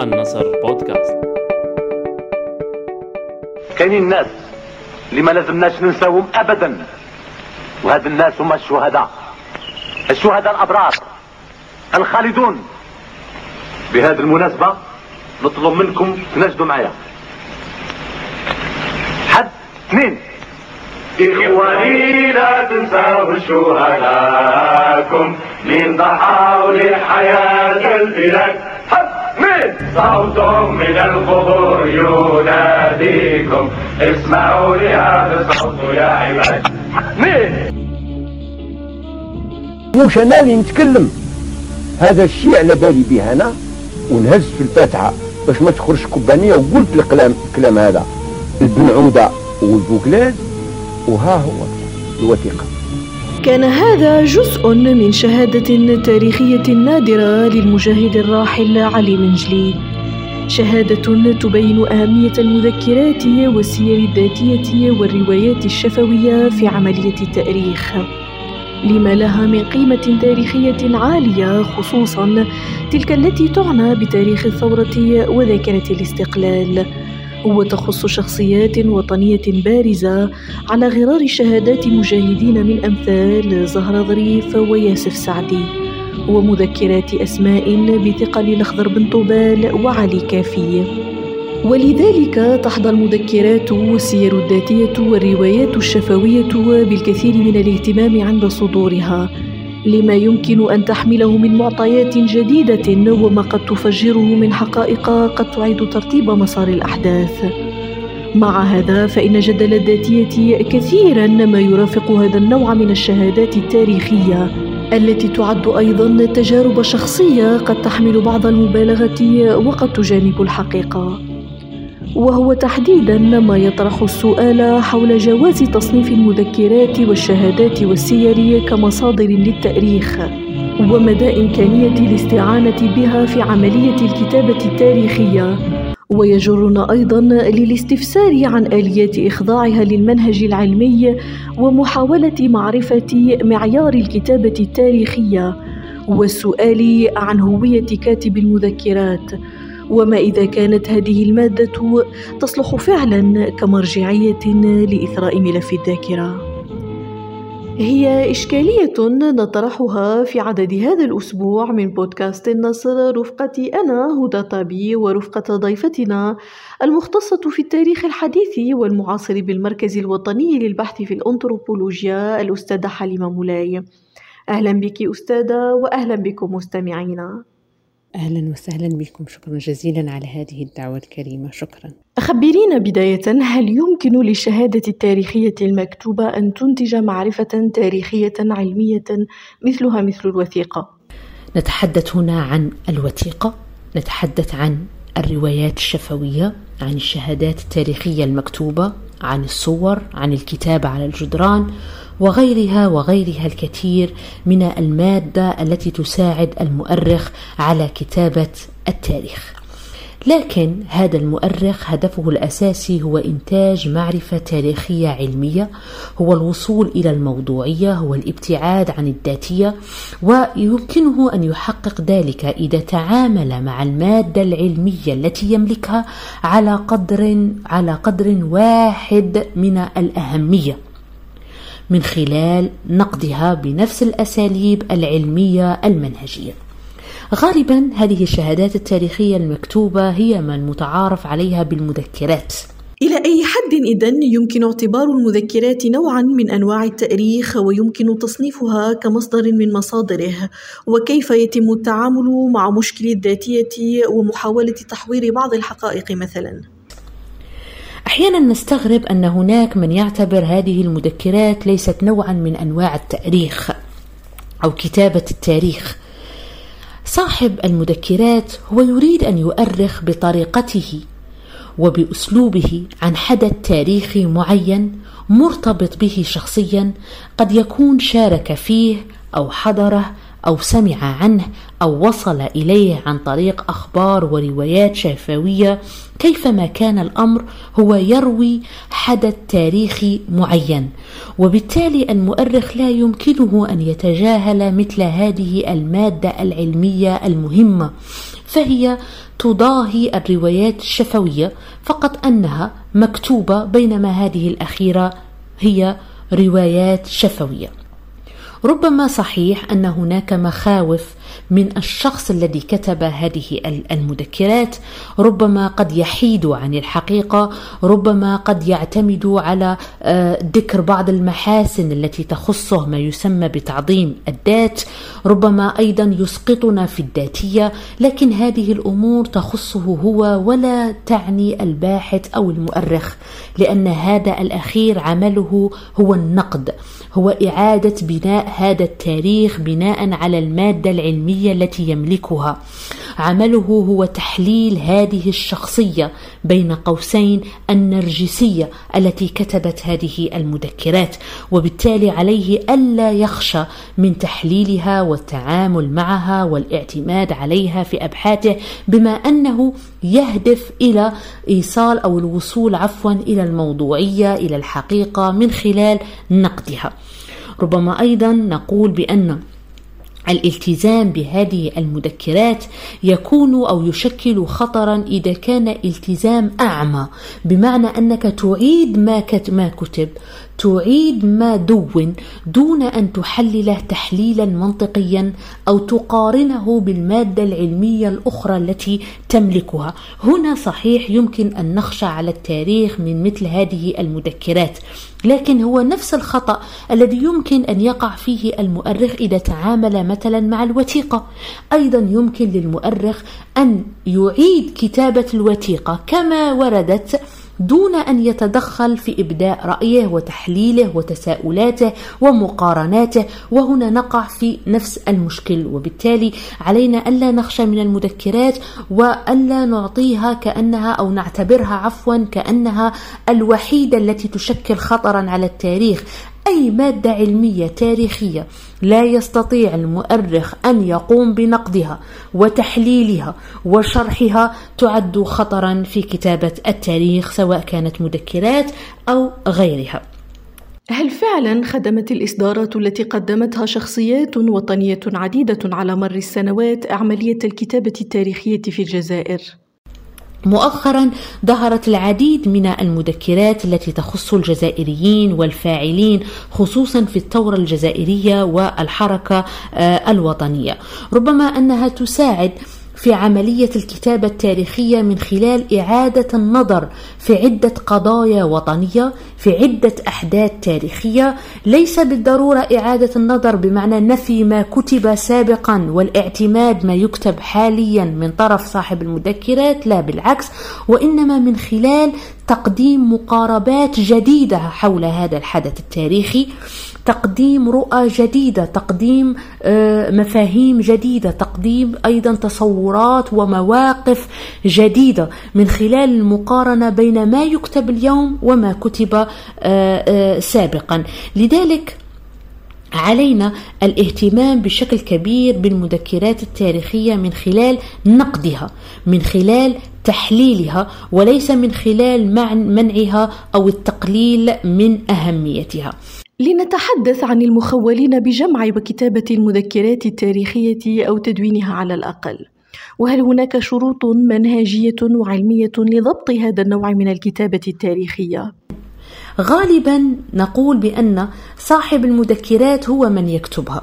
النصر بودكاست. كاينين الناس اللي ما لازمناش ننساوهم ابدا. وهاد الناس هما الشهداء. الشهداء الأبرار. الخالدون. بهذه المناسبة نطلب منكم تنجدوا معايا. حد اثنين. إخواني لا تنسوا شهداءكم من ضحوا لحياة البلاد. صوت من القبور يناديكم. اسمعوا لهذا الصوت يا عباد. مش أنا اللي نتكلم هذا الشيء على بالي به أنا ونهز في الفاتحة. باش ما تخرجش كبانية وقلت الكلام الكلام هذا. البن عوده والبوكلاز وها هو الوثيقة. كان هذا جزء من شهادة تاريخية نادرة للمجاهد الراحل علي منجلي شهادة تبين أهمية المذكرات والسير الذاتية والروايات الشفوية في عملية التأريخ. لما لها من قيمة تاريخية عالية خصوصا تلك التي تعنى بتاريخ الثورة وذاكرة الاستقلال. وتخص شخصيات وطنية بارزة على غرار شهادات مجاهدين من أمثال زهرة ظريف وياسف سعدي ومذكرات أسماء بثقل الأخضر بن طوبال وعلي كافي. ولذلك تحظى المذكرات والسير الذاتية والروايات الشفوية بالكثير من الاهتمام عند صدورها. لما يمكن أن تحمله من معطيات جديدة وما قد تفجره من حقائق قد تعيد ترتيب مسار الأحداث. مع هذا فإن جدل الذاتية كثيرا ما يرافق هذا النوع من الشهادات التاريخية التي تعد أيضا تجارب شخصية قد تحمل بعض المبالغة وقد تجانب الحقيقة. وهو تحديدا ما يطرح السؤال حول جواز تصنيف المذكرات والشهادات والسير كمصادر للتأريخ ومدى إمكانية الاستعانة بها في عملية الكتابة التاريخية. ويجرنا أيضا للاستفسار عن آليات إخضاعها للمنهج العلمي ومحاولة معرفة معيار الكتابة التاريخية. والسؤال عن هوية كاتب المذكرات وما إذا كانت هذه المادة تصلح فعلا كمرجعية لإثراء ملف الذاكرة. هي إشكالية نطرحها في عدد هذا الأسبوع من بودكاست النصر رفقتي أنا هدى طابي ورفقة ضيفتنا المختصة في التاريخ الحديث والمعاصر بالمركز الوطني للبحث في الأنثروبولوجيا الأستاذة حليمة مولاي. أهلا بك أستاذة وأهلا بكم مستمعينا. أهلا وسهلا بكم. شكرا جزيلا على هذه الدعوة الكريمة. شكرا. خبرينا بداية هل يمكن للشهادة التاريخية المكتوبة أن تنتج معرفة تاريخية علمية مثلها مثل الوثيقة؟ نتحدث هنا عن الوثيقة نتحدث عن الروايات الشفوية عن الشهادات التاريخية المكتوبة عن الصور عن الكتابة على الجدران. وغيرها وغيرها الكثير من المادة التي تساعد المؤرخ على كتابة التاريخ. لكن هذا المؤرخ هدفه الأساسي هو إنتاج معرفة تاريخية علمية هو الوصول إلى الموضوعية هو الابتعاد عن الذاتية ويمكنه أن يحقق ذلك إذا تعامل مع المادة العلمية التي يملكها على قدر على قدر واحد من الأهمية. من خلال نقدها بنفس الأساليب العلمية المنهجية. غالبا هذه الشهادات التاريخية المكتوبة هي من متعارف عليها بالمذكرات. إلى أي حد إذن يمكن اعتبار المذكرات نوعا من أنواع التأريخ ويمكن تصنيفها كمصدر من مصادره؟ وكيف يتم التعامل مع مشكل الذاتية ومحاولة تحوير بعض الحقائق مثلا؟ أحيانا نستغرب أن هناك من يعتبر هذه المذكرات ليست نوعا من أنواع التأريخ أو كتابة التاريخ. صاحب المذكرات هو يريد أن يؤرخ بطريقته وبأسلوبه عن حدث تاريخي معين مرتبط به شخصيا قد يكون شارك فيه أو حضره أو سمع عنه أو وصل إليه عن طريق أخبار وروايات شفوية كيفما كان الأمر هو يروي حدث تاريخي معين. وبالتالي المؤرخ لا يمكنه أن يتجاهل مثل هذه المادة العلمية المهمة فهي تضاهي الروايات الشفوية فقط أنها مكتوبة بينما هذه الأخيرة هي روايات شفوية. ربما صحيح أن هناك مخاوف من الشخص الذي كتب هذه المذكرات ربما قد يحيد عن الحقيقة ربما قد يعتمد على آه، ذكر بعض المحاسن التي تخصه ما يسمى بتعظيم الذات ربما أيضا يسقطنا في الذاتية لكن هذه الأمور تخصه هو ولا تعني الباحث أو المؤرخ لأن هذا الأخير عمله هو النقد هو إعادة بناء هذا التاريخ بناء على المادة العلمية التي يملكها. عمله هو تحليل هذه الشخصية بين قوسين النرجسية التي كتبت هذه المذكرات وبالتالي عليه ألا يخشى من تحليلها والتعامل معها والاعتماد عليها في أبحاثه بما أنه يهدف إلى إيصال أو الوصول عفوا إلى الموضوعية إلى الحقيقة من خلال نقدها. ربما أيضا نقول بأن الالتزام بهذه المذكرات يكون أو يشكل خطرا إذا كان التزام أعمى بمعنى أنك تعيد ما ما كتب. تعيد ما دون دون أن تحلله تحليلا منطقيا أو تقارنه بالمادة العلمية الأخرى التي تملكها. هنا صحيح يمكن أن نخشى على التاريخ من مثل هذه المذكرات لكن هو نفس الخطأ الذي يمكن أن يقع فيه المؤرخ إذا تعامل مثلا مع الوثيقة. أيضا يمكن للمؤرخ أن يعيد كتابة الوثيقة كما وردت دون أن يتدخل في إبداء رأيه وتحليله وتساؤلاته ومقارناته وهنا نقع في نفس المشكل. وبالتالي علينا ألا نخشى من المذكرات وألا نعطيها كأنها أو نعتبرها عفوا كأنها الوحيدة التي تشكل خطرا على التاريخ أي مادة علمية تاريخية. لا يستطيع المؤرخ أن يقوم بنقدها وتحليلها وشرحها تعد خطرا في كتابة التاريخ سواء كانت مذكرات أو غيرها. هل فعلا خدمت الإصدارات التي قدمتها شخصيات وطنية عديدة على مر السنوات عملية الكتابة التاريخية في الجزائر؟ مؤخرا ظهرت العديد من المذكرات التي تخص الجزائريين والفاعلين خصوصا في الثورة الجزائرية والحركة آه، الوطنية. ربما أنها تساعد في عملية الكتابة التاريخية من خلال إعادة النظر في عدة قضايا وطنية في عدة أحداث تاريخية. ليس بالضرورة إعادة النظر بمعنى نفي ما كتب سابقا والاعتماد ما يكتب حاليا من طرف صاحب المذكرات لا بالعكس وإنما من خلال تقديم مقاربات جديدة حول هذا الحدث التاريخي تقديم رؤى جديدة تقديم آه، مفاهيم جديدة تقديم أيضا تصورات ومواقف جديدة من خلال المقارنة بين ما يكتب اليوم وما كتب آه، آه، سابقا. لذلك علينا الاهتمام بشكل كبير بالمذكرات التاريخية من خلال نقدها من خلال تحليلها وليس من خلال منعها أو التقليل من أهميتها لنتحدث عن المخولين بجمع وكتابة المذكرات التاريخية أو تدوينها على الأقل وهل هناك شروط منهجية وعلمية لضبط هذا النوع من الكتابة التاريخية؟ غالبا نقول بأن صاحب المذكرات هو من يكتبها.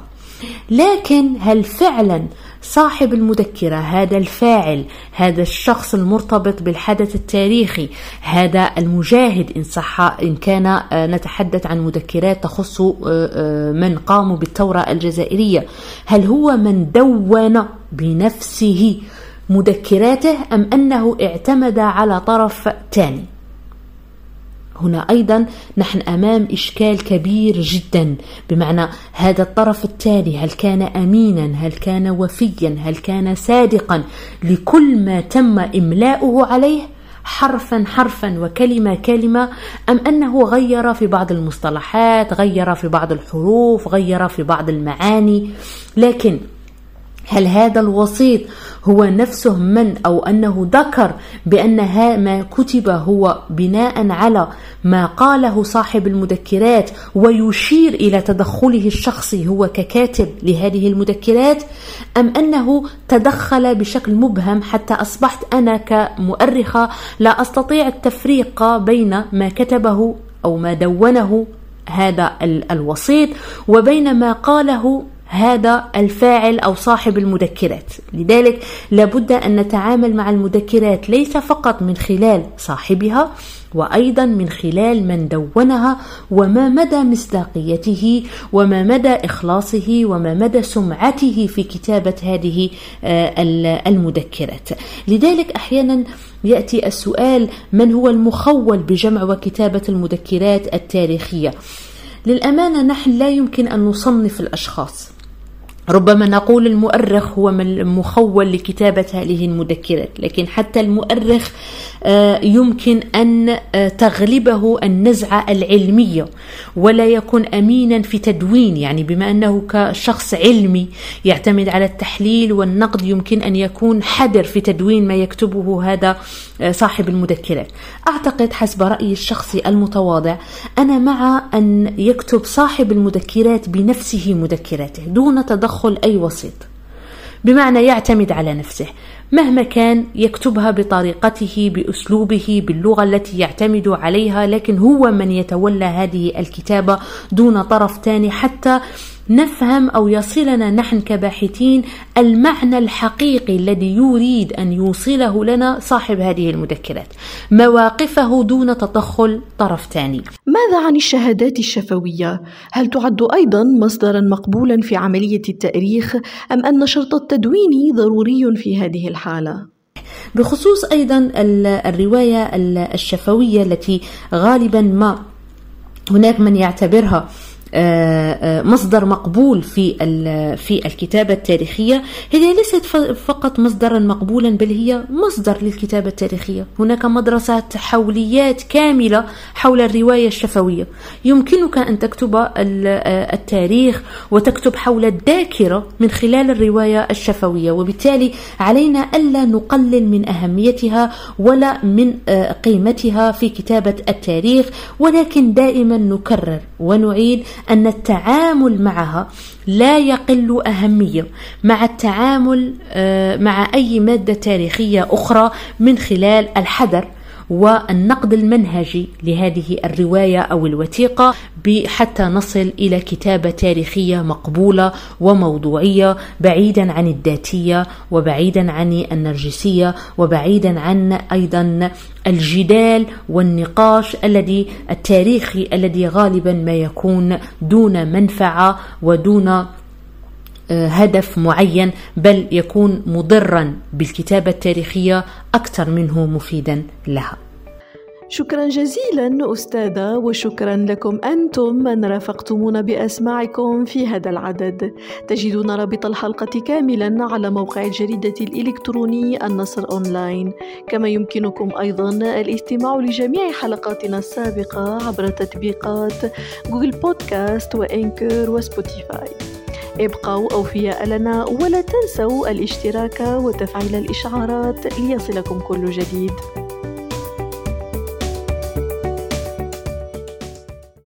لكن هل فعلا صاحب المذكرة هذا الفاعل هذا الشخص المرتبط بالحدث التاريخي هذا المجاهد إن صح إن كان آه، نتحدث عن مذكرات تخص آه، آه، من قاموا بالثورة الجزائرية هل هو من دون بنفسه مذكراته أم أنه اعتمد على طرف ثاني هنا أيضا نحن أمام إشكال كبير جدا بمعنى هذا الطرف الثاني هل كان امينا هل كان وفيا هل كان صادقا؟ لكل ما تم إملاؤه عليه حرفا حرفا وكلمة كلمة أم أنه غير في بعض المصطلحات غير في بعض الحروف غير في بعض المعاني؟ لكن هل هذا الوسيط هو نفسه من أو أنه ذكر بأن ما كتب هو بناء على ما قاله صاحب المذكرات ويشير إلى تدخله الشخصي هو ككاتب لهذه المذكرات أم أنه تدخل بشكل مبهم حتى أصبحت أنا كمؤرخة لا أستطيع التفريق بين ما كتبه أو ما دونه هذا الوسيط وبين ما قاله هذا الفاعل أو صاحب المذكرات. لذلك لابد أن نتعامل مع المذكرات ليس فقط من خلال صاحبها وأيضا من خلال من دونها وما مدى مصداقيته وما مدى إخلاصه وما مدى سمعته في كتابة هذه آه، المذكرات. لذلك أحيانا يأتي السؤال من هو المخول بجمع وكتابة المذكرات التاريخية؟ للأمانة نحن لا يمكن أن نصنف الأشخاص. ربما نقول المؤرخ هو من مخول لكتابة هذه المذكرات لكن حتى المؤرخ آه، يمكن أن آه، تغلبه النزعة العلمية ولا يكون أمينا في تدوين يعني بما أنه كشخص علمي يعتمد على التحليل والنقد يمكن أن يكون حذر في تدوين ما يكتبه هذا آه، صاحب المذكرات. أعتقد حسب رأيي الشخصي المتواضع أنا مع أن يكتب صاحب المذكرات بنفسه مذكراته دون تدخل أي وسيط. بمعنى يعتمد على نفسه. مهما كان يكتبها بطريقته بأسلوبه باللغة التي يعتمد عليها لكن هو من يتولى هذه الكتابة دون طرف ثاني حتى نفهم أو يصلنا نحن كباحثين المعنى الحقيقي الذي يريد أن يوصله لنا صاحب هذه المذكرات. مواقفه دون تدخل طرف ثاني. ماذا عن الشهادات الشفوية؟ هل تعد أيضا مصدرا مقبولا في عملية التأريخ أم أن شرط التدوين ضروري في هذه الحالة؟ بخصوص أيضا الرواية الشفوية التي غالبا ما هناك من يعتبرها مصدر مقبول في في الكتابة التاريخية. هي ليست فقط مصدرا مقبولا بل هي مصدر للكتابة التاريخية. هناك مدرسة حوليات كاملة حول الرواية الشفوية. يمكنك أن تكتب آه، التاريخ وتكتب حول الذاكرة من خلال الرواية الشفوية. وبالتالي علينا ألا نقلل من أهميتها ولا من قيمتها في كتابة التاريخ ولكن دائما نكرر ونعيد أن التعامل معها لا يقل أهمية مع التعامل آه، مع أي مادة تاريخية أخرى من خلال الحذر. والنقد المنهجي لهذه الرواية أو الوثيقة حتى نصل إلى كتابة تاريخية مقبولة وموضوعية بعيدا عن الذاتية وبعيدا عن النرجسية وبعيدا عن أيضا الجدال والنقاش الذي التاريخي الذي غالبا ما يكون دون منفعة ودون هدف معين بل يكون مضرا بالكتابة التاريخية أكثر منه مفيدا لها. شكرا جزيلا أستاذة وشكرا لكم أنتم من رافقتمونا بأسماعكم في هذا العدد. تجدون رابط الحلقة كاملا على موقع الجريدة الإلكتروني النصر أونلاين. كما يمكنكم أيضا الاستماع لجميع حلقاتنا السابقة عبر تطبيقات Google Podcast و Anchor و Spotify. ابقوا أوفياء لنا ولا تنسوا الاشتراك وتفعيل الإشعارات ليصلكم كل جديد.